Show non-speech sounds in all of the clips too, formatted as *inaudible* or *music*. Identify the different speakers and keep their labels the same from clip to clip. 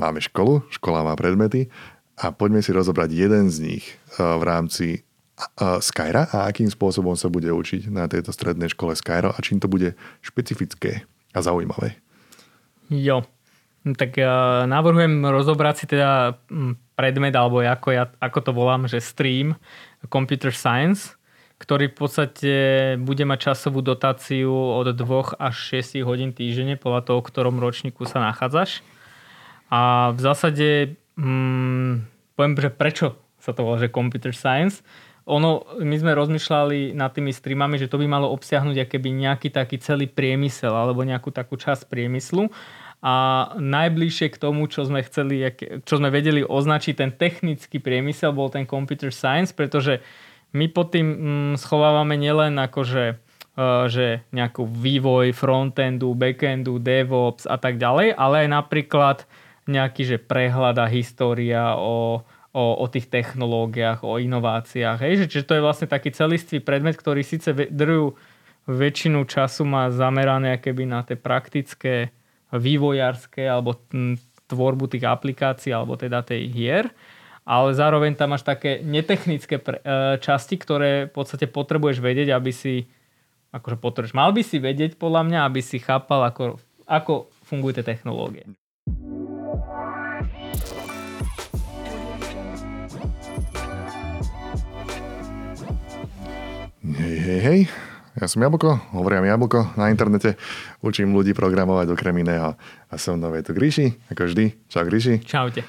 Speaker 1: Máme školu, škola má predmety a poďme si rozobrať jeden z nich eh, v rámci eh, Skyra a akým spôsobom sa bude učiť na tejto strednej škole Skyro a čím to bude špecifické a zaujímavé.
Speaker 2: Jo, tak ja navrhujem rozobrať si teda hm, predmet, alebo ako, ja, ako to volám, že stream Computer Science, ktorý v podstate bude mať časovú dotáciu od 2 až 6 hodín týždenne podľa toho, v ktorom ročníku sa nachádzaš. A v zásade hmm, poviem, že prečo sa to volá, že Computer Science. Ono, my sme rozmýšľali nad tými streamami, že to by malo obsiahnuť akéby nejaký taký celý priemysel alebo nejakú takú časť priemyslu a najbližšie k tomu, čo sme chceli, čo sme vedeli označiť ten technický priemysel, bol ten computer science, pretože my pod tým mm, schovávame nielen akože že nejakú vývoj frontendu, backendu, DevOps a tak ďalej, ale aj napríklad nejaký že prehľad história o, o, o tých technológiách, o inováciách. Hej? Že, čiže to je vlastne taký celistvý predmet, ktorý síce druhu väčšinu času má zamerané keby na tie praktické vývojárske alebo tvorbu tých aplikácií alebo teda tej hier, ale zároveň tam máš také netechnické e, časti, ktoré v podstate potrebuješ vedieť, aby si akože potrebuješ, mal by si vedieť podľa mňa, aby si chápal, ako, ako fungujú tie technológie.
Speaker 1: Hej, hej, hej. Ja som Jablko, hovorím Jablko na internete, učím ľudí programovať okrem iného. A som nové tu Gríši, ako vždy. Čau Gríši.
Speaker 2: Čaute.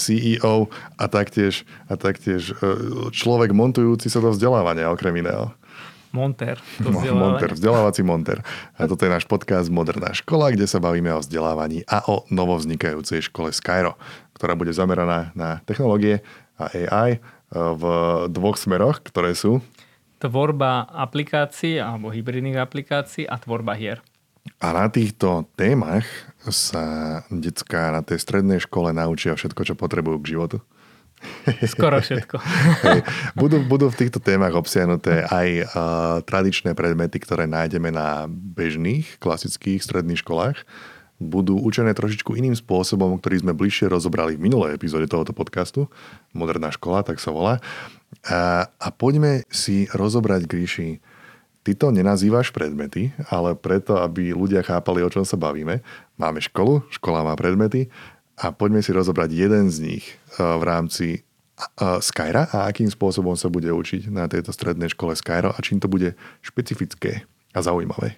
Speaker 1: CEO a taktiež, a taktiež e, človek montujúci sa do vzdelávania okrem iného.
Speaker 2: Monter.
Speaker 1: To monter, vzdelávací monter. A toto je náš podcast Moderná škola, kde sa bavíme o vzdelávaní a o novovznikajúcej škole Skyro, ktorá bude zameraná na technológie a AI e, v dvoch smeroch, ktoré sú
Speaker 2: tvorba aplikácií alebo hybridných aplikácií a tvorba hier.
Speaker 1: A na týchto témach sa detská na tej strednej škole naučia všetko, čo potrebujú k životu?
Speaker 2: Skoro *laughs* všetko.
Speaker 1: Hej. Budú, budú v týchto témach obsiahnuté aj uh, tradičné predmety, ktoré nájdeme na bežných, klasických stredných školách. Budú učené trošičku iným spôsobom, ktorý sme bližšie rozobrali v minulej epizóde tohoto podcastu. Moderná škola, tak sa volá. A, a poďme si rozobrať, Gríši, Ty to nenazývaš predmety, ale preto, aby ľudia chápali, o čom sa bavíme. Máme školu, škola má predmety a poďme si rozobrať jeden z nich eh, v rámci eh, Skyra a akým spôsobom sa bude učiť na tejto strednej škole Skyro a čím to bude špecifické a zaujímavé.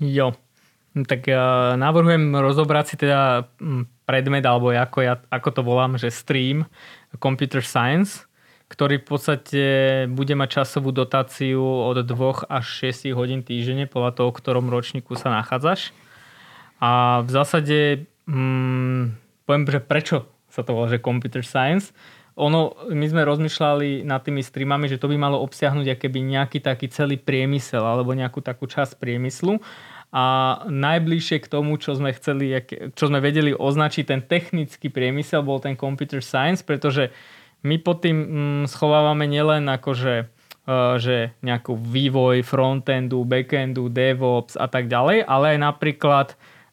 Speaker 2: Jo, tak ja navrhujem rozobrať si teda predmet, alebo ako, ja, ako to volám, že stream Computer Science, ktorý v podstate bude mať časovú dotáciu od 2 až 6 hodín týždenne podľa toho, v ktorom ročníku sa nachádzaš. A v zásade hmm, poviem, že prečo sa to volá, že computer science. Ono, my sme rozmýšľali nad tými streamami, že to by malo obsiahnuť akéby nejaký taký celý priemysel alebo nejakú takú časť priemyslu a najbližšie k tomu, čo sme chceli, čo sme vedeli označiť ten technický priemysel, bol ten computer science, pretože my pod tým mm, schovávame nielen akože uh, že nejakú vývoj frontendu, backendu, DevOps a tak ďalej, ale aj napríklad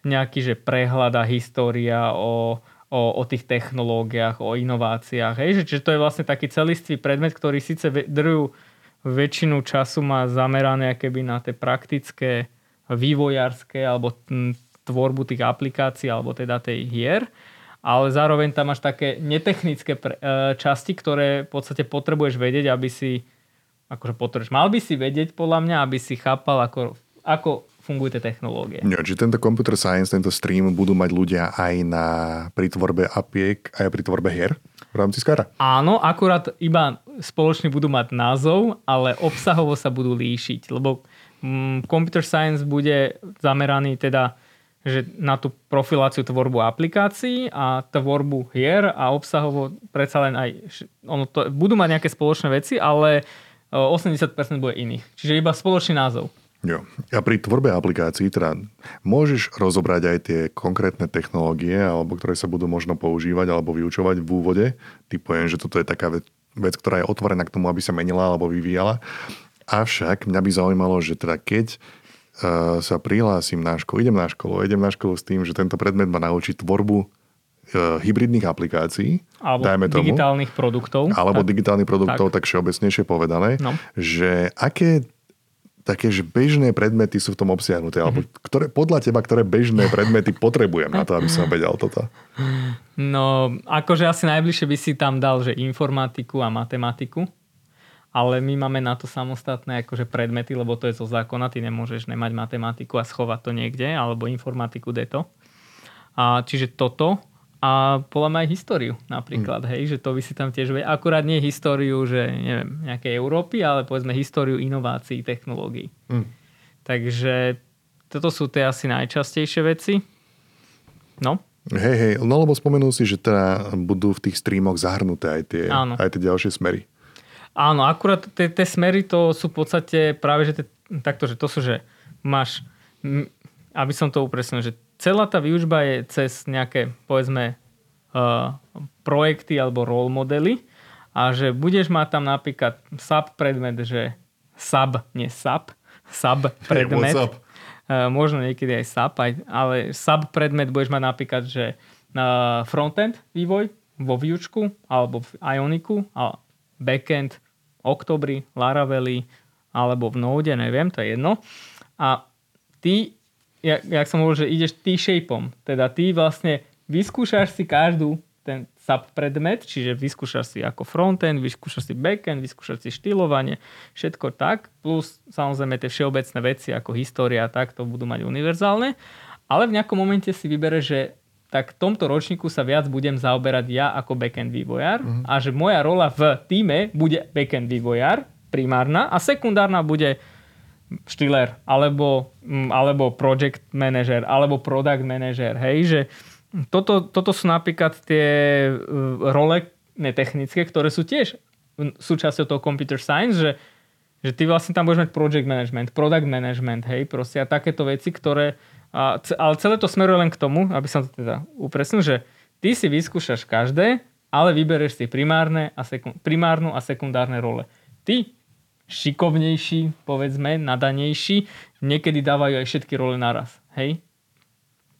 Speaker 2: nejaký že prehľad a história o, o, o tých technológiách, o inováciách. Hej? Čiže to je vlastne taký celistvý predmet, ktorý síce druhu väčšinu času má zamerané keby na tie praktické vývojárske alebo tvorbu tých aplikácií alebo teda tej hier, ale zároveň tam máš také netechnické pre, e, časti, ktoré v podstate potrebuješ vedieť, aby si akože potrebuješ, mal by si vedieť podľa mňa, aby si chápal, ako, ako fungujú tie technológie.
Speaker 1: Ja, či tento computer science, tento stream budú mať ľudia aj na, pri tvorbe apiek, aj pri tvorbe hier v rámci Skyra?
Speaker 2: Áno, akurát iba spoločne budú mať názov, ale obsahovo sa budú líšiť, lebo mm, computer science bude zameraný teda že na tú profiláciu tvorbu aplikácií a tvorbu hier a obsahovo predsa len aj, ono to, budú mať nejaké spoločné veci, ale 80% bude iných. Čiže iba spoločný názov.
Speaker 1: Jo. A pri tvorbe aplikácií teda môžeš rozobrať aj tie konkrétne technológie, alebo ktoré sa budú možno používať alebo vyučovať v úvode. Typujem, že toto je taká vec, vec, ktorá je otvorená k tomu, aby sa menila alebo vyvíjala. Avšak mňa by zaujímalo, že teda keď sa prihlásim na školu, idem na školu, idem na školu s tým, že tento predmet ma naučí tvorbu uh, hybridných aplikácií,
Speaker 2: Alebo
Speaker 1: dajme tomu,
Speaker 2: digitálnych produktov.
Speaker 1: alebo
Speaker 2: tak,
Speaker 1: digitálnych produktov, tak, tak všeobecnejšie povedané,
Speaker 2: No.
Speaker 1: že aké také, že bežné predmety sú v tom obsiahnuté, alebo
Speaker 2: Mhm.
Speaker 1: ktoré, podľa teba, ktoré bežné predmety potrebujem na to, aby som vedel toto?
Speaker 2: No, akože asi najbližšie by si tam dal, že informatiku a matematiku. Ale my máme na to samostatné akože predmety, lebo to je zo zákona. Ty nemôžeš nemať matematiku a schovať to niekde, alebo informatiku deto. A, čiže toto. A podľa mňa aj históriu napríklad, hej, že to by si tam tiež vedel. Akurát nie históriu, že neviem, nejakej Európy, ale povedzme históriu inovácií, technológií.
Speaker 1: Mm.
Speaker 2: Takže toto sú tie asi najčastejšie veci. No,
Speaker 1: Hej, hej, no lebo spomenul si, že teda budú v tých streamoch zahrnuté aj tie,
Speaker 2: Áno.
Speaker 1: aj tie ďalšie smery.
Speaker 2: Áno, akurát tie smery to sú v podstate práve, že te, takto, že to sú, že máš, aby som to upresnil, že celá tá výučba je cez nejaké, povedzme, uh, projekty alebo role modely a že budeš mať tam napríklad sub predmet, že sub, nie sub, sub *laughs* predmet.
Speaker 1: up?
Speaker 2: Uh, možno niekedy aj sub, aj, ale sub predmet budeš mať napríklad, že uh, frontend vývoj vo výučku alebo v Ioniku a backend Octobri, Laravelli alebo v Node, neviem, to je jedno. A ty, jak, jak som hovoril, že ideš T-shapeom, teda ty vlastne vyskúšaš si každú ten subpredmet, čiže vyskúšaš si ako frontend, vyskúšaš si backend, vyskúšaš si štýlovanie, všetko tak, plus samozrejme tie všeobecné veci ako história a tak, to budú mať univerzálne, ale v nejakom momente si vybereš, že tak v tomto ročníku sa viac budem zaoberať ja ako backend vývojár mm-hmm. a že moja rola v týme bude backend vývojár, primárna, a sekundárna bude štýler, alebo, mm, alebo project manager, alebo product manager, hej, že toto, toto sú napríklad tie uh, role netechnické, ktoré sú tiež mm, súčasťou toho computer science, že, že ty vlastne tam budeš mať project management, product management, hej, proste a takéto veci, ktoré, a, ale celé to smeruje len k tomu, aby som to teda upresnil, že ty si vyskúšaš každé, ale vybereš si primárne a sekund, primárnu a sekundárne role. Ty šikovnejší, povedzme, nadanejší, niekedy dávajú aj všetky role naraz. Hej?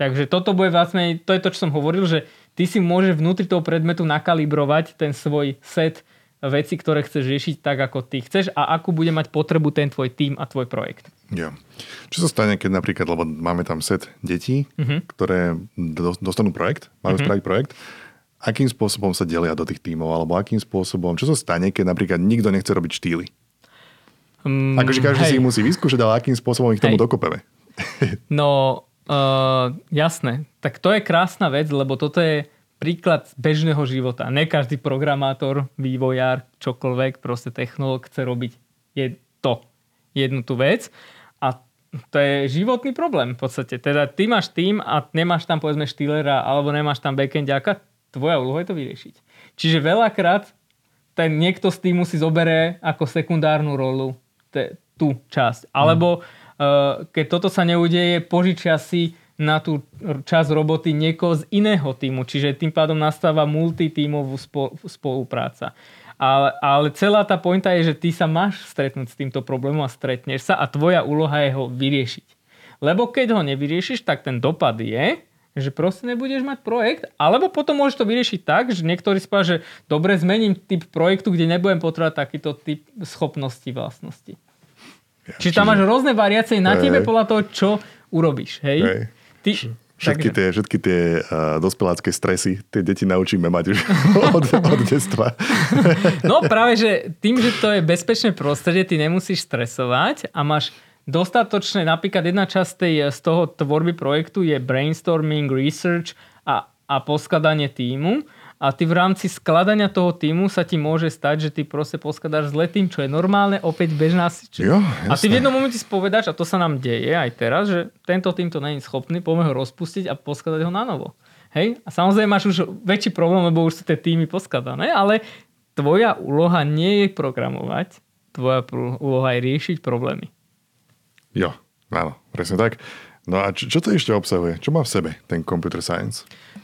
Speaker 2: Takže toto bude vlastne, to je to, čo som hovoril, že ty si môžeš vnútri toho predmetu nakalibrovať ten svoj set veci, ktoré chceš riešiť tak, ako ty chceš a akú bude mať potrebu ten tvoj tým a tvoj projekt.
Speaker 1: Ja. Čo sa stane, keď napríklad, lebo máme tam set detí, uh-huh. ktoré do- dostanú projekt, majú uh-huh. spraviť projekt, akým spôsobom sa delia do tých tímov, alebo akým spôsobom, čo sa stane, keď napríklad nikto nechce robiť štýly.
Speaker 2: Mm,
Speaker 1: Akože každý si ich musí vyskúšať, ale akým spôsobom ich tomu
Speaker 2: Hej.
Speaker 1: dokopeme.
Speaker 2: No, uh, jasné. Tak to je krásna vec, lebo toto je príklad z bežného života. Ne každý programátor, vývojár, čokoľvek, proste technológ chce robiť je to, jednu tú vec. A to je životný problém v podstate. Teda ty máš tým a nemáš tam povedzme štýlera alebo nemáš tam backendiaka, tvoja úloha je to vyriešiť. Čiže veľakrát ten niekto z týmu si zoberie ako sekundárnu rolu te, tú časť. Alebo uh, keď toto sa neudeje, požičia si na tú časť roboty niekoho z iného týmu. Čiže tým pádom nastáva multitímovú spo, spolupráca. Ale, ale celá tá pointa je, že ty sa máš stretnúť s týmto problémom a stretneš sa a tvoja úloha je ho vyriešiť. Lebo keď ho nevyriešiš, tak ten dopad je, že proste nebudeš mať projekt, alebo potom môžeš to vyriešiť tak, že niektorí povedia, že dobre, zmením typ projektu, kde nebudem potrebovať takýto typ schopnosti, vlastnosti.
Speaker 1: Ja,
Speaker 2: Čiže tam máš rôzne variácie na
Speaker 1: Hej,
Speaker 2: tebe podľa toho, čo urobíš. Hej?
Speaker 1: Hej.
Speaker 2: Ty,
Speaker 1: Všetky
Speaker 2: takže-
Speaker 1: tie, všetky tie uh, dospelácké stresy, tie deti naučíme mať už *laughs* od, od detstva. *laughs*
Speaker 2: No práve, že tým, že to je bezpečné prostredie, ty nemusíš stresovať a máš dostatočné, napríklad jedna časť tej, z toho tvorby projektu je brainstorming, research a, a poskladanie týmu a ty v rámci skladania toho týmu sa ti môže stať, že ty proste poskladáš zle tým, čo je normálne, opäť bežná si.
Speaker 1: Jo,
Speaker 2: a ty v jednom momente si povedáš, a to sa nám deje aj teraz, že tento tým to není schopný, poďme ho rozpustiť a poskladať ho na novo. Hej? A samozrejme máš už väčší problém, lebo už sú tie týmy poskladané, ale tvoja úloha nie je programovať, tvoja úloha je riešiť problémy.
Speaker 1: Jo, áno, presne tak. No a čo, čo to ešte obsahuje? Čo má v sebe ten computer science?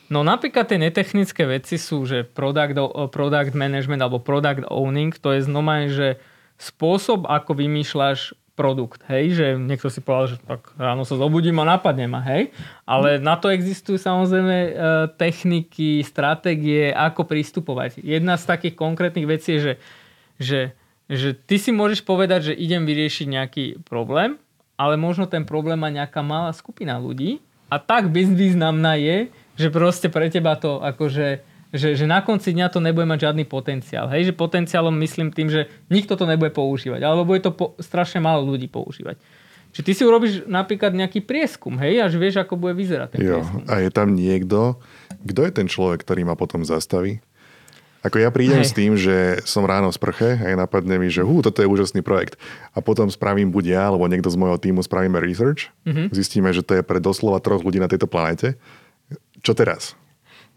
Speaker 2: No napríklad tie netechnické veci sú, že product, product management alebo product owning, to je znamená, že spôsob, ako vymýšľaš produkt, hej, že niekto si povedal, že tak ráno sa zobudím a napadne ma, hej, ale na to existujú samozrejme e, techniky, stratégie, ako pristupovať. Jedna z takých konkrétnych vecí je, že, že, že ty si môžeš povedať, že idem vyriešiť nejaký problém, ale možno ten problém má nejaká malá skupina ľudí a tak významná je, že proste pre teba to akože že, že na konci dňa to nebude mať žiadny potenciál. Hej, že potenciálom myslím tým, že nikto to nebude používať, alebo bude to po, strašne málo ľudí používať. Čiže ty si urobíš napríklad nejaký prieskum, hej, až vieš, ako bude vyzerať ten
Speaker 1: jo,
Speaker 2: prieskum.
Speaker 1: A je tam niekto, kto je ten človek, ktorý ma potom zastaví? Ako ja prídem hej. s tým, že som ráno v sprche a napadne mi, že hú, toto je úžasný projekt. A potom spravím buď ja, alebo niekto z môjho týmu spravíme research. Mm-hmm. Zistíme, že to je pre doslova troch ľudí na tejto planete. Čo teraz?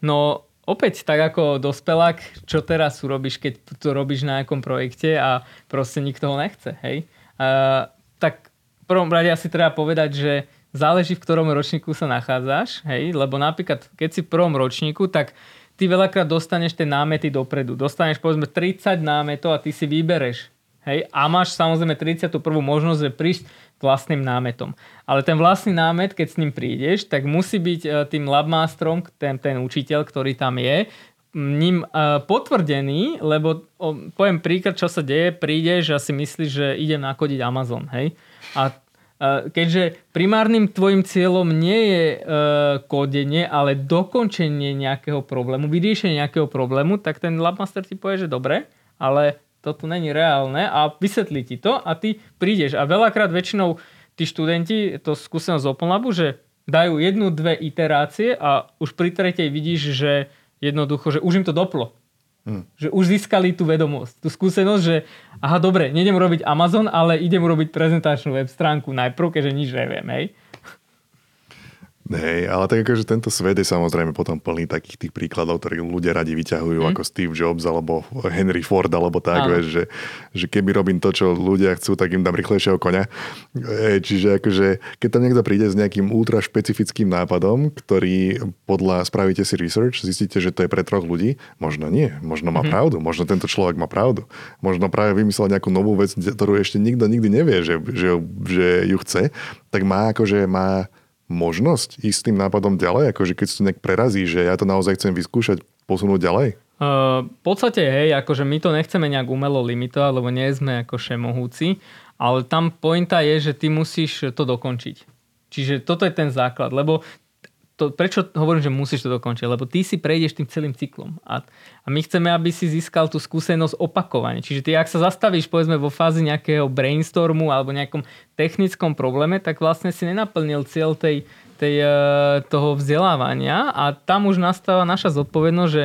Speaker 2: No, opäť tak ako dospelák, čo teraz urobíš, keď to robíš na nejakom projekte a proste nikto ho nechce, hej? Uh, tak v prvom rade asi treba povedať, že záleží v ktorom ročníku sa nachádzaš, hej? Lebo napríklad, keď si v prvom ročníku, tak ty veľakrát dostaneš tie námety dopredu. Dostaneš povedzme 30 námetov a ty si vybereš. Hej? A máš samozrejme 31. možnosť, že prísť vlastným námetom. Ale ten vlastný námet, keď s ním prídeš, tak musí byť e, tým labmasterom, ten, ten učiteľ, ktorý tam je, ním uh, potvrdený, lebo poviem príklad, čo sa deje, prídeš a si myslíš, že idem nakodiť Amazon, hej? A uh, keďže primárnym tvojim cieľom nie je kodenie, ale dokončenie nejakého problému, vyriešenie nejakého problému, tak ten labmaster ti povie, že dobre, ale to tu není reálne a vysvetlí ti to a ty prídeš. A veľakrát väčšinou tí študenti, to skúsenosť z OpenLabu, že dajú jednu, dve iterácie a už pri tretej vidíš, že jednoducho, že už im to doplo. Hmm. Že už získali tú vedomosť, tú skúsenosť, že aha, dobre, nejdem robiť Amazon, ale idem urobiť prezentačnú web stránku najprv, keďže nič neviem, hej.
Speaker 1: Hej, ale tak akože tento svet je samozrejme potom plný takých tých príkladov, ktorí ľudia radi vyťahujú, mm. ako Steve Jobs alebo Henry Ford alebo tak, vieš, že, že keby robím to, čo ľudia chcú, tak im dám rýchlejšieho konia. E, čiže akože, keď tam niekto príde s nejakým ultra špecifickým nápadom, ktorý podľa, spravíte si research, zistíte, že to je pre troch ľudí, možno nie, možno má mm. pravdu, možno tento človek má pravdu, možno práve vymyslel nejakú novú vec, ktorú ešte nikto nikdy nevie, že, že, že ju chce, tak má akože má možnosť ísť s tým nápadom ďalej? Akože keď si to nejak prerazí, že ja to naozaj chcem vyskúšať, posunúť ďalej?
Speaker 2: Uh, v podstate, hej, akože my to nechceme nejak umelo limitovať, lebo nie sme ako všemohúci, ale tam pointa je, že ty musíš to dokončiť. Čiže toto je ten základ, lebo to, prečo hovorím, že musíš to dokončiť? Lebo ty si prejdeš tým celým cyklom. A, a my chceme, aby si získal tú skúsenosť opakovane. Čiže ty, ak sa zastavíš, povedzme, vo fázi nejakého brainstormu alebo nejakom technickom probléme, tak vlastne si nenaplnil cieľ tej, tej, e, toho vzdelávania a tam už nastáva naša zodpovednosť, že,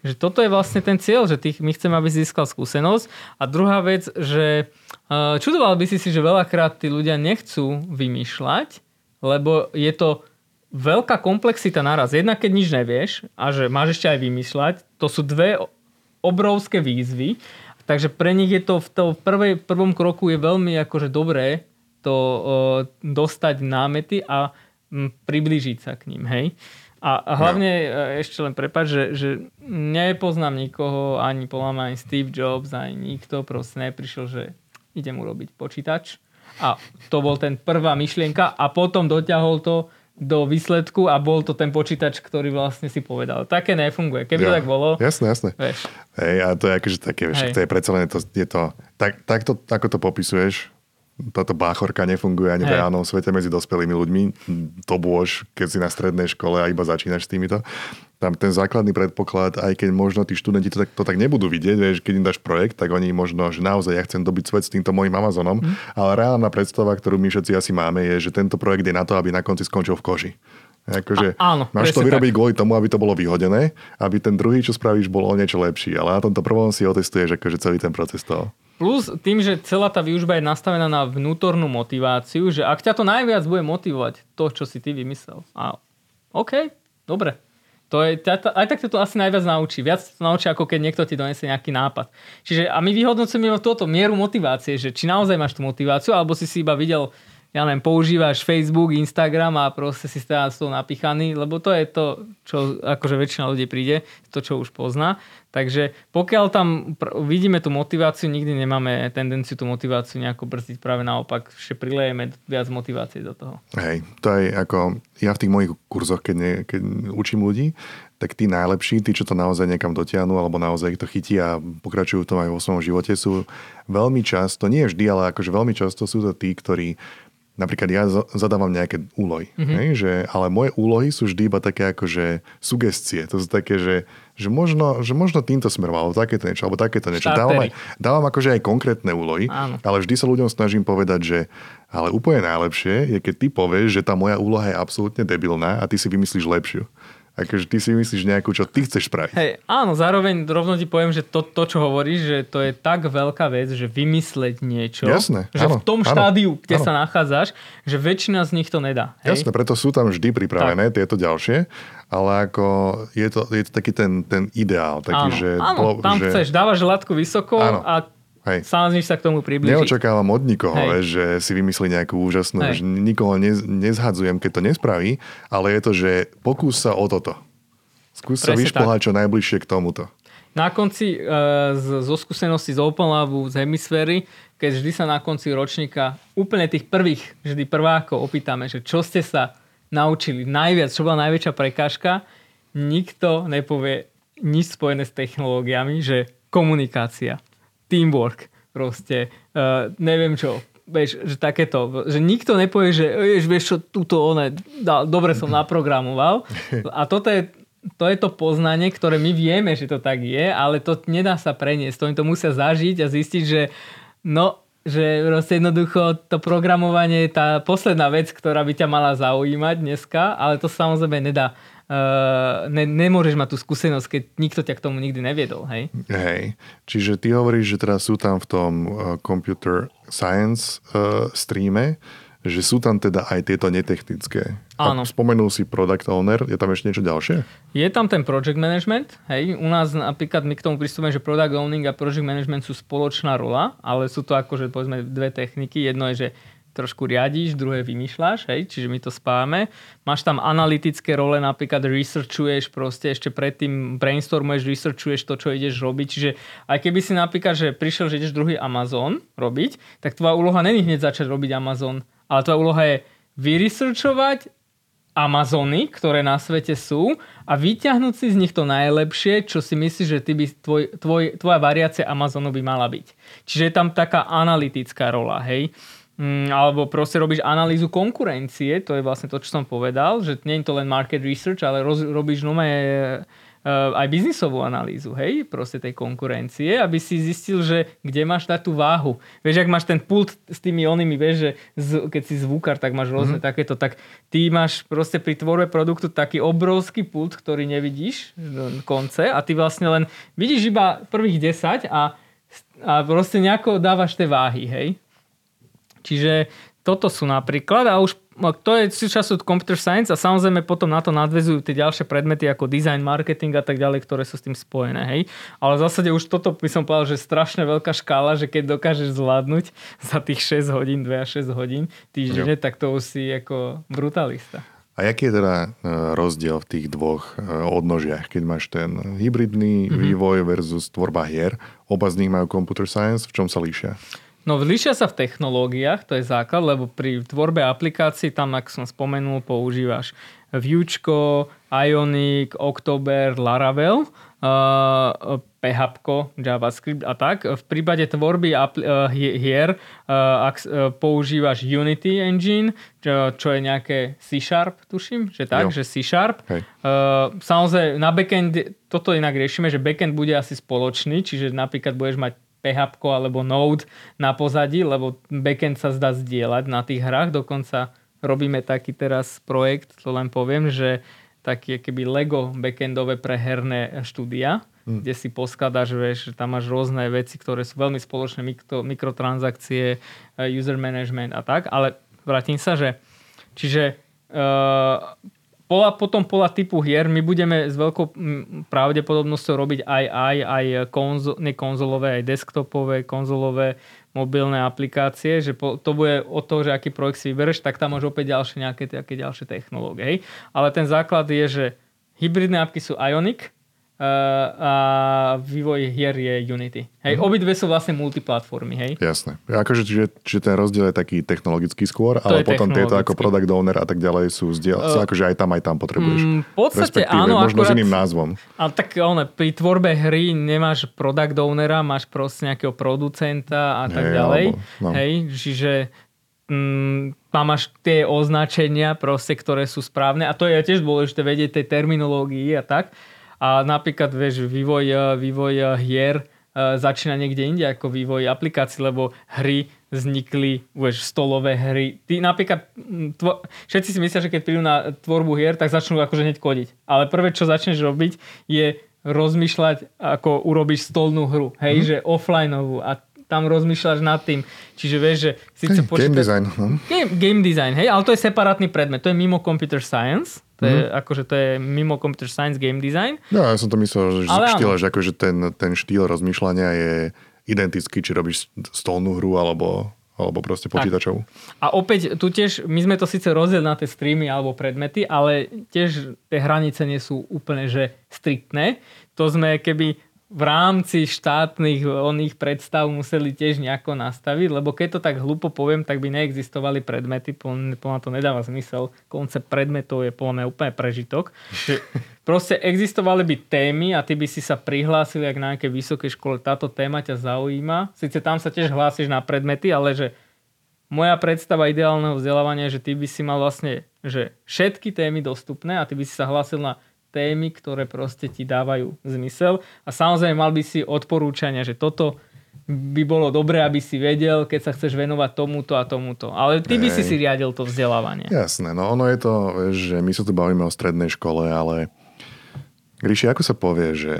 Speaker 2: že toto je vlastne ten cieľ, že ty, my chceme, aby si získal skúsenosť. A druhá vec, že e, čudoval by si si, že veľakrát tí ľudia nechcú vymýšľať, lebo je to veľká komplexita naraz. Jedna, keď nič nevieš a že máš ešte aj vymýšľať, to sú dve obrovské výzvy. Takže pre nich je to v tom prvej, prvom kroku je veľmi akože dobré to uh, dostať námety a m, priblížiť sa k ním, hej. A, a hlavne no. ešte len prepáč, že, že nepoznám nikoho, ani podľa ani Steve Jobs, ani nikto proste neprišiel, že idem urobiť počítač. A to bol ten prvá myšlienka a potom doťahol to do výsledku a bol to ten počítač, ktorý vlastne si povedal. Také nefunguje. Keby jo, to tak bolo...
Speaker 1: Jasné, jasné. Vieš. Hej, a to je akože také, vieš, to je predsa len to, je to, tak, takto, ako to popisuješ, táto báchorka nefunguje ani v reálnom svete medzi dospelými ľuďmi. To bôž, keď si na strednej škole a iba začínaš s týmito. Tam ten základný predpoklad, aj keď možno tí študenti to tak, to tak nebudú vidieť, vieš, keď im dáš projekt, tak oni možno, že naozaj ja chcem dobiť svet s týmto môjim Amazonom, mm. ale reálna predstava, ktorú my všetci asi máme, je, že tento projekt je na to, aby na konci skončil v koži. Akože
Speaker 2: a, áno,
Speaker 1: máš to vyrobiť tak. kvôli tomu, aby to bolo vyhodené, aby ten druhý, čo spravíš, bol o niečo lepší. Ale na tomto prvom si otestuješ akože celý ten proces toho.
Speaker 2: Plus tým, že celá tá výužba je nastavená na vnútornú motiváciu, že ak ťa to najviac bude motivovať, to, čo si ty vymyslel. A OK, dobre. To je, aj tak to asi najviac naučí. Viac to naučí, ako keď niekto ti donesie nejaký nápad. Čiže a my vyhodnocujeme túto mieru motivácie, že či naozaj máš tú motiváciu, alebo si si iba videl ja neviem, používaš Facebook, Instagram a proste si stále z toho napichaný, lebo to je to, čo akože väčšina ľudí príde, to, čo už pozná. Takže pokiaľ tam vidíme tú motiváciu, nikdy nemáme tendenciu tú motiváciu nejako brzdiť, práve naopak, že prilejeme viac motivácie do toho.
Speaker 1: Hej, to je ako, ja v tých mojich kurzoch, keď, ne, keď učím ľudí, tak tí najlepší, tí, čo to naozaj niekam dotiahnu alebo naozaj to chytí a pokračujú v tom aj vo svojom živote, sú veľmi často, nie vždy, ale akože veľmi často sú to tí, ktorí Napríklad ja zadávam nejaké úlohy, mm-hmm. hej, že, ale moje úlohy sú vždy iba také akože sugestie. To sú také, že, že, možno, že možno týmto smerom, alebo takéto niečo, alebo takéto niečo. Dávam, aj, dávam akože aj konkrétne úlohy, Áno. ale vždy sa ľuďom snažím povedať, že ale úplne najlepšie je, keď ty povieš, že tá moja úloha je absolútne debilná a ty si vymyslíš lepšiu. Akože ty si myslíš nejakú, čo ty chceš spraviť.
Speaker 2: Hej, áno, zároveň rovno ti poviem, že to, to, čo hovoríš, že to je tak veľká vec, že vymysleť niečo,
Speaker 1: Jasné,
Speaker 2: že
Speaker 1: áno,
Speaker 2: v tom
Speaker 1: áno,
Speaker 2: štádiu, kde
Speaker 1: áno.
Speaker 2: sa nachádzaš, že väčšina z nich to nedá. Hej?
Speaker 1: Jasné, preto sú tam vždy pripravené tak. tieto ďalšie, ale ako je to, je to taký ten, ten ideál. Taký,
Speaker 2: áno,
Speaker 1: že,
Speaker 2: áno, tam že... chceš, dávaš látku vysoko áno. a Hej. Snažíš sa k tomu približiť.
Speaker 1: Neočakávam od nikoho, Hej. že si vymyslí nejakú úžasnú, Hej. že nikoho nez, nezhadzujem, keď to nespraví, ale je to, že pokús sa o toto. Skús sa vyšplhať čo najbližšie k tomuto.
Speaker 2: Na konci, e, zo skúsenosti z Open Labu, z hemisféry, keď vždy sa na konci ročníka úplne tých prvých, vždy prvákov opýtame, že čo ste sa naučili najviac, čo bola najväčšia prekážka, nikto nepovie nič spojené s technológiami, že komunikácia, teamwork, proste, uh, neviem čo, vieš, že takéto, že nikto nepovie, že vieš čo, túto one, dobre som naprogramoval. A toto je to je to poznanie, ktoré my vieme, že to tak je, ale to nedá sa preniesť. To oni to musia zažiť a zistiť, že no, že proste jednoducho to programovanie je tá posledná vec, ktorá by ťa mala zaujímať dneska, ale to samozrejme nedá. Uh, ne, nemôžeš mať tú skúsenosť, keď nikto ťa k tomu nikdy neviedol, hej?
Speaker 1: Hej, čiže ty hovoríš, že teraz sú tam v tom uh, computer science uh, streame, že sú tam teda aj tieto netechnické.
Speaker 2: Áno.
Speaker 1: A spomenul si product owner, je tam ešte niečo ďalšie?
Speaker 2: Je tam ten project management, hej. U nás napríklad my k tomu pristúpime, že product owning a project management sú spoločná rola, ale sú to akože povedzme dve techniky. Jedno je, že trošku riadíš, druhé vymýšľaš, hej, čiže my to spáme. Máš tam analytické role, napríklad researchuješ proste ešte predtým brainstormuješ, researchuješ to, čo ideš robiť. Čiže aj keby si napríklad, že prišiel, že ideš druhý Amazon robiť, tak tvoja úloha není hneď začať robiť Amazon ale tvoja úloha je vyresearchovať Amazony, ktoré na svete sú a vyťahnuť si z nich to najlepšie, čo si myslíš, že ty by, tvoj, tvoj, tvoja variácia Amazonu by mala byť. Čiže je tam taká analytická rola, hej. Mm, alebo proste robíš analýzu konkurencie, to je vlastne to, čo som povedal, že nie je to len market research, ale roz, robíš nové Eh, aj biznisovú analýzu, hej, proste tej konkurencie, aby si zistil, že kde máš dať tú váhu. Vieš, ak máš ten pult s tými onými, vieš, že z, keď si zvukár, tak máš rôzne mm. takéto, tak ty máš proste pri tvorbe produktu taký obrovský pult, ktorý nevidíš konce a ty vlastne len vidíš iba prvých 10 a, a proste nejako dávaš tie váhy, hej. Čiže toto sú napríklad a už to je súčasť computer science a samozrejme potom na to nadvezujú tie ďalšie predmety ako design, marketing a tak ďalej, ktoré sú s tým spojené. Hej? Ale v zásade už toto by som povedal, že strašne veľká škála, že keď dokážeš zvládnuť *laughs* za tých 6 hodín, 2 až 6 hodín týždenne, tak to už si ako brutalista.
Speaker 1: A aký je teda e, rozdiel v tých dvoch e, odnožiach, keď máš ten hybridný mm-hmm. vývoj versus tvorba hier? Oba z nich majú computer science, v čom sa líšia?
Speaker 2: No líšia sa v technológiách, to je základ, lebo pri tvorbe aplikácií tam, ako som spomenul, používaš Vuečko, Ionic, October, Laravel, uh, PHP, JavaScript a tak. V prípade tvorby apl- uh, hier uh, ak uh, používaš Unity Engine, čo, čo je nejaké C Sharp, tuším, že tak, jo. že C Sharp. Uh, samozrejme, na backend, toto inak riešime, že backend bude asi spoločný, čiže napríklad budeš mať PHP alebo Node na pozadí, lebo backend sa zdá zdieľať na tých hrách. Dokonca robíme taký teraz projekt, to len poviem, že taký keby Lego backendové pre herné štúdia, hmm. kde si poskladaš, vieš, tam máš rôzne veci, ktoré sú veľmi spoločné, mikro, mikrotransakcie, eh, user management a tak, ale vrátim sa, že čiže uh, Pola, potom podľa typu hier my budeme s veľkou pravdepodobnosťou robiť aj, aj, aj konzo, ne konzolové, aj desktopové, konzolové, mobilné aplikácie, že po, to bude od toho, že aký projekt si vybereš, tak tam máš opäť ďalšie nejaké také ďalšie technológie. Ale ten základ je, že hybridné apky sú Ionic, a vývoj hier je Unity. Hej, mm. obidve sú vlastne multiplatformy, hej?
Speaker 1: Jasné. Akože, čiže, čiže ten rozdiel je taký technologický skôr, to ale potom tieto ako product owner a tak ďalej sú zdieľ, uh, akože aj tam, aj tam potrebuješ.
Speaker 2: Mm, v podstate áno.
Speaker 1: Možno akurát, s iným názvom.
Speaker 2: Ale tak ono, pri tvorbe hry nemáš product ownera, máš proste nejakého producenta a tak hey, ďalej. Alebo, no. Hej, čiže mm, tam máš tie označenia proste, ktoré sú správne a to je tiež dôležité vedieť tej terminológii a tak. A napríklad, vieš, vývoj, e, vývoj e, hier e, začína niekde inde ako vývoj aplikácií, lebo hry vznikli, vieš, stolové hry. Ty napríklad, tvo, všetci si myslia, že keď prídu na tvorbu hier, tak začnú akože hneď kodiť. Ale prvé, čo začneš robiť, je rozmýšľať, ako urobíš stolnú hru. Hej, mm. že offlineovú a tam rozmýšľaš nad tým. Čiže vieš, že
Speaker 1: síce hey, počítač... Game design. No?
Speaker 2: Game, game design, hej, ale to je separátny predmet. To je mimo computer science. To je, mm. akože to je mimo computer science game design.
Speaker 1: No, ja som to myslel, že Ale štýl, že akože ten, ten štýl rozmýšľania je identický, či robíš stolnú hru alebo, alebo proste počítačov.
Speaker 2: A opäť tu tiež, my sme to síce rozdiel na tie streamy alebo predmety, ale tiež tie hranice nie sú úplne že striktné. To sme keby v rámci štátnych oných predstav museli tiež nejako nastaviť, lebo keď to tak hlupo poviem, tak by neexistovali predmety, podľa to nedáva zmysel. Koncept predmetov je podľa mňa úplne prežitok. *laughs* Proste existovali by témy a ty by si sa prihlásil, ak na nejakej vysokej škole táto téma ťa zaujíma. Sice tam sa tiež hlásiš na predmety, ale že moja predstava ideálneho vzdelávania je, že ty by si mal vlastne že všetky témy dostupné a ty by si sa hlásil na témy, ktoré proste ti dávajú zmysel. A samozrejme mal by si odporúčania, že toto by bolo dobré, aby si vedel, keď sa chceš venovať tomuto a tomuto. Ale ty by Ej. si si riadil to vzdelávanie.
Speaker 1: Jasné, no ono je to, že my sa tu bavíme o strednej škole, ale Gríši, ako sa povie, že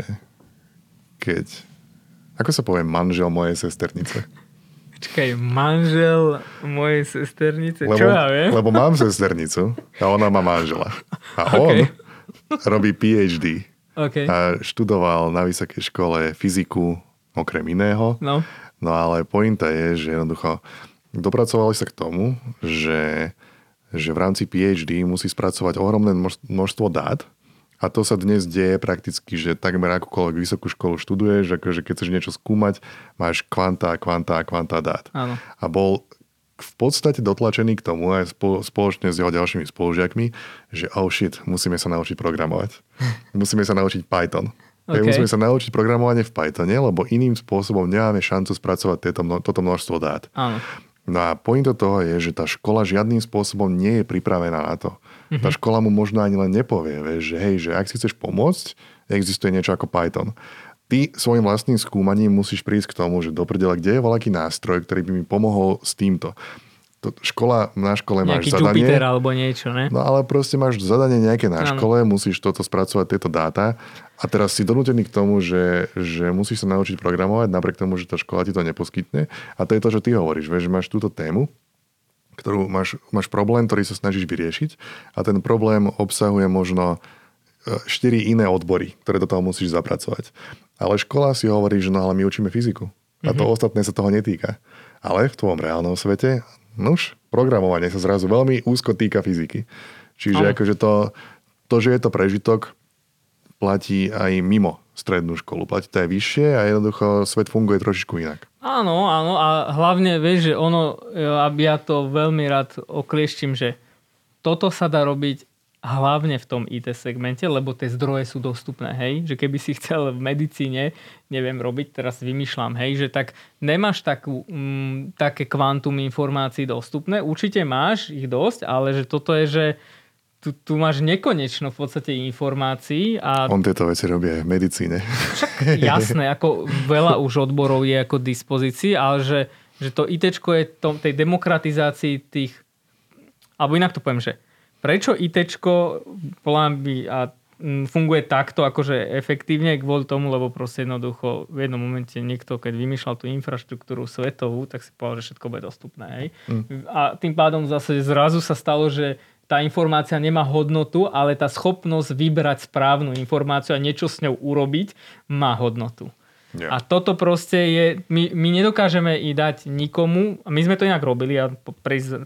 Speaker 1: keď... Ako sa povie manžel mojej sesternice?
Speaker 2: Počkaj, manžel mojej sesternice? Lebo, Čo ja viem?
Speaker 1: Lebo mám sesternicu a ona má manžela. A *laughs* okay. on robí PhD.
Speaker 2: Okay.
Speaker 1: A študoval na vysokej škole fyziku, okrem iného.
Speaker 2: No.
Speaker 1: No ale pointa je, že jednoducho dopracovali sa k tomu, že, že v rámci PhD musí spracovať ohromné množstvo dát, a to sa dnes deje prakticky, že takmer akúkoľvek vysokú školu študuješ, akože keď chceš niečo skúmať, máš kvanta, kvanta, kvanta dát.
Speaker 2: Áno.
Speaker 1: A bol v podstate dotlačený k tomu aj spoločne s jeho ďalšími spolužiakmi, že oh shit, musíme sa naučiť programovať. *laughs* musíme sa naučiť Python. Okay. Musíme sa naučiť programovanie v Pythone, lebo iným spôsobom nemáme šancu spracovať tieto, toto množstvo dát.
Speaker 2: Áno.
Speaker 1: No a pointo toho je, že tá škola žiadnym spôsobom nie je pripravená na to. Mm-hmm. Tá škola mu možno ani len nepovie, vieš, že hej, že ak si chceš pomôcť, existuje niečo ako Python ty svojim vlastným skúmaním musíš prísť k tomu, že do prdela, kde je voľaký nástroj, ktorý by mi pomohol s týmto. To, škola, na škole máš
Speaker 2: Nejaký
Speaker 1: zadanie.
Speaker 2: Jupiter alebo niečo, ne?
Speaker 1: No ale proste máš zadanie nejaké na ano. škole, musíš toto spracovať, tieto dáta a teraz si donútený k tomu, že, že musíš sa naučiť programovať napriek tomu, že tá škola ti to neposkytne. A to je to, čo ty hovoríš, vieš, že máš túto tému, ktorú máš, máš problém, ktorý sa snažíš vyriešiť a ten problém obsahuje možno e, štyri iné odbory, ktoré do toho musíš zapracovať. Ale škola si hovorí, že no ale my učíme fyziku. A to mm-hmm. ostatné sa toho netýka. Ale v tvojom reálnom svete, nuž, programovanie sa zrazu veľmi úzko týka fyziky. Čiže ale. akože to, to, že je to prežitok, platí aj mimo strednú školu. Platí to aj vyššie a jednoducho svet funguje trošičku inak.
Speaker 2: Áno, áno a hlavne vieš, že ono, aby ja to veľmi rád oklieštím, že toto sa dá robiť hlavne v tom IT segmente, lebo tie zdroje sú dostupné, hej, že keby si chcel v medicíne, neviem robiť, teraz vymýšľam, hej, že tak nemáš takú, mm, také kvantum informácií dostupné, určite máš ich dosť, ale že toto je, že tu, tu máš nekonečno v podstate informácií. A...
Speaker 1: On tieto veci robí aj v medicíne.
Speaker 2: Jasné, ako veľa už odborov je ako dispozícii, ale že, že to IT je tom, tej demokratizácii tých, alebo inak to poviem, že prečo IT by a funguje takto akože efektívne kvôli tomu, lebo proste jednoducho v jednom momente niekto, keď vymýšľal tú infraštruktúru svetovú, tak si povedal, že všetko bude dostupné. Hej? Mm. A tým pádom zase zrazu sa stalo, že tá informácia nemá hodnotu, ale tá schopnosť vybrať správnu informáciu a niečo s ňou urobiť má hodnotu. Yeah. A toto proste je, my, my nedokážeme i dať nikomu, my sme to inak robili, ja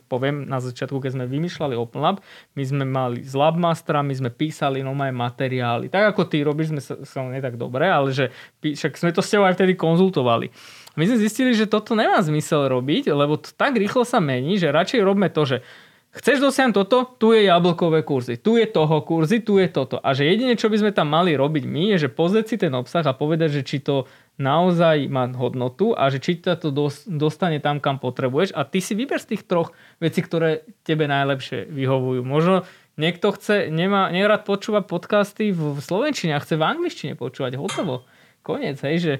Speaker 2: poviem na začiatku, keď sme vymýšľali Open Lab, my sme mali z Labmastera, my sme písali nové materiály, tak ako ty robíš, sme sa, sa nie tak dobre, ale že však sme to s tebou aj vtedy konzultovali. My sme zistili, že toto nemá zmysel robiť, lebo to tak rýchlo sa mení, že radšej robme to, že Chceš dosiahnuť toto? Tu je jablkové kurzy. Tu je toho kurzy, tu je toto. A že jedine, čo by sme tam mali robiť my, je, že pozrieť si ten obsah a povedať, že či to naozaj má hodnotu a že či ťa to dostane tam, kam potrebuješ. A ty si vyber z tých troch vecí, ktoré tebe najlepšie vyhovujú. Možno niekto chce, nemá, nerad počúva podcasty v slovenčine a chce v angličtine počúvať. Hotovo. Koniec, hej, že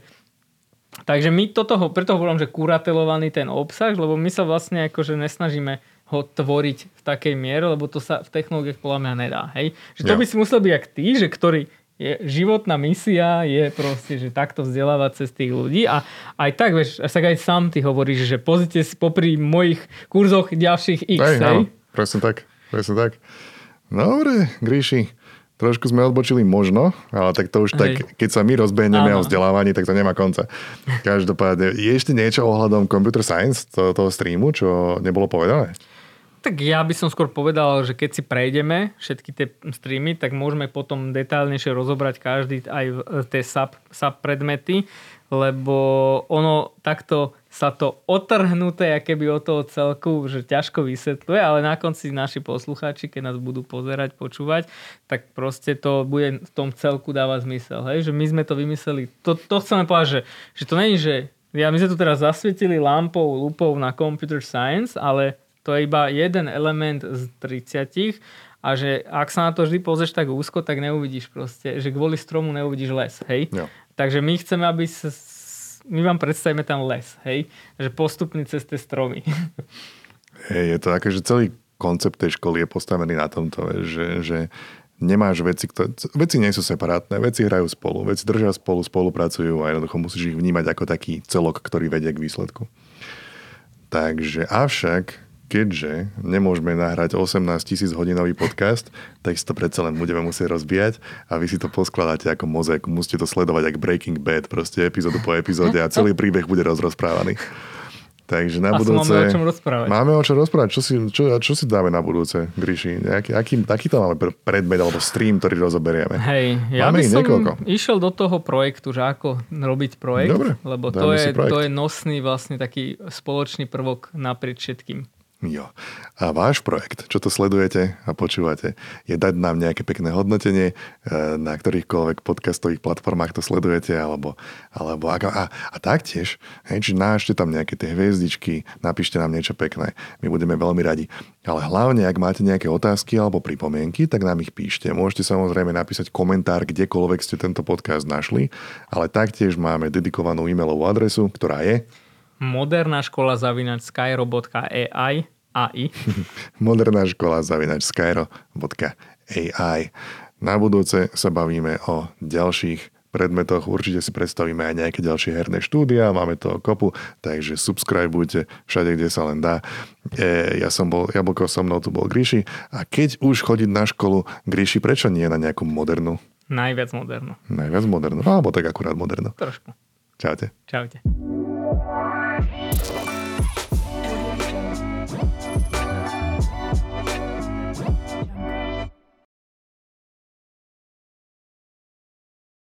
Speaker 2: Takže my toto, preto hovorím, že kuratelovaný ten obsah, lebo my sa vlastne akože nesnažíme ho tvoriť v takej miere, lebo to sa v technológiách podľa mňa nedá. Hej? Že to jo. by si musel byť jak ty, že ktorý je, životná misia je proste, že takto vzdelávať cez tých ľudí a aj tak, vieš, tak aj sám ty hovoríš, že pozrite si popri mojich kurzoch ďalších X, hej? hej?
Speaker 1: presne tak, presne tak. Dobre, Gríši, trošku sme odbočili možno, ale tak to už Hej. tak, keď sa my rozbehneme o vzdelávaní, tak to nemá konca. Každopádne, je ešte niečo ohľadom computer science, to, toho streamu, čo nebolo povedané?
Speaker 2: Tak ja by som skôr povedal, že keď si prejdeme všetky tie streamy, tak môžeme potom detálnejšie rozobrať každý aj tie sub, sub predmety, lebo ono takto sa to otrhnuté keby od toho celku, že ťažko vysvetľuje, ale na konci naši poslucháči, keď nás budú pozerať, počúvať, tak proste to bude v tom celku dávať zmysel. Hej? Že my sme to vymysleli. To, to chceme povedať, že, že to není, že ja, my sme tu teraz zasvietili lampou, lupou na computer science, ale to je iba jeden element z 30 a že ak sa na to vždy pozrieš tak úzko, tak neuvidíš proste, že kvôli stromu neuvidíš les, hej? Jo. Takže my chceme, aby sa, my vám predstavíme tam les, hej? Že postupný cez tie stromy. *laughs*
Speaker 1: Hej, je to také, že celý koncept tej školy je postavený na tomto, že, že nemáš veci, ktoré, veci nie sú separátne, veci hrajú spolu, veci držia spolu, spolupracujú a jednoducho musíš ich vnímať ako taký celok, ktorý vedie k výsledku. Takže avšak keďže nemôžeme nahrať 18 tisíc hodinový podcast, tak si to predsa len budeme musieť rozbíjať a vy si to poskladáte ako mozaiku. Musíte to sledovať ako Breaking Bad, proste epizódu po epizóde a celý príbeh bude rozrozprávaný. Takže na a budúce...
Speaker 2: Máme o čom rozprávať.
Speaker 1: Máme o čom rozprávať. Čo si, čo, čo si dáme na budúce, Gríši? Aký, aký, aký to máme predmet alebo stream, ktorý rozoberieme?
Speaker 2: Hej, ja máme by som niekoľko. išiel do toho projektu, že ako robiť projekt, Dobre, lebo to je, to je nosný vlastne taký spoločný prvok naprieč všetkým.
Speaker 1: Jo. A váš projekt, čo to sledujete a počúvate, je dať nám nejaké pekné hodnotenie, e, na ktorýchkoľvek podcastových platformách to sledujete, alebo, alebo a, a, a taktiež, hej, či nášte tam nejaké tie hviezdičky, napíšte nám niečo pekné, my budeme veľmi radi. Ale hlavne, ak máte nejaké otázky alebo pripomienky, tak nám ich píšte. Môžete samozrejme napísať komentár, kdekoľvek ste tento podcast našli, ale taktiež máme dedikovanú e-mailovú adresu, ktorá je
Speaker 2: moderná škola zavinač skyro.ai AI. *laughs*
Speaker 1: Moderná škola zavinač skyro.ai. Na budúce sa bavíme o ďalších predmetoch. Určite si predstavíme aj nejaké ďalšie herné štúdia, máme to kopu, takže subscribeujte všade, kde sa len dá. E, ja som bol, Jablko so mnou tu bol Gríši a keď už chodiť na školu, Gríši, prečo nie na nejakú modernú?
Speaker 2: Najviac modernú.
Speaker 1: Najviac modernú, alebo tak akurát modernú.
Speaker 2: Trošku.
Speaker 1: Čaute.
Speaker 2: Čaute.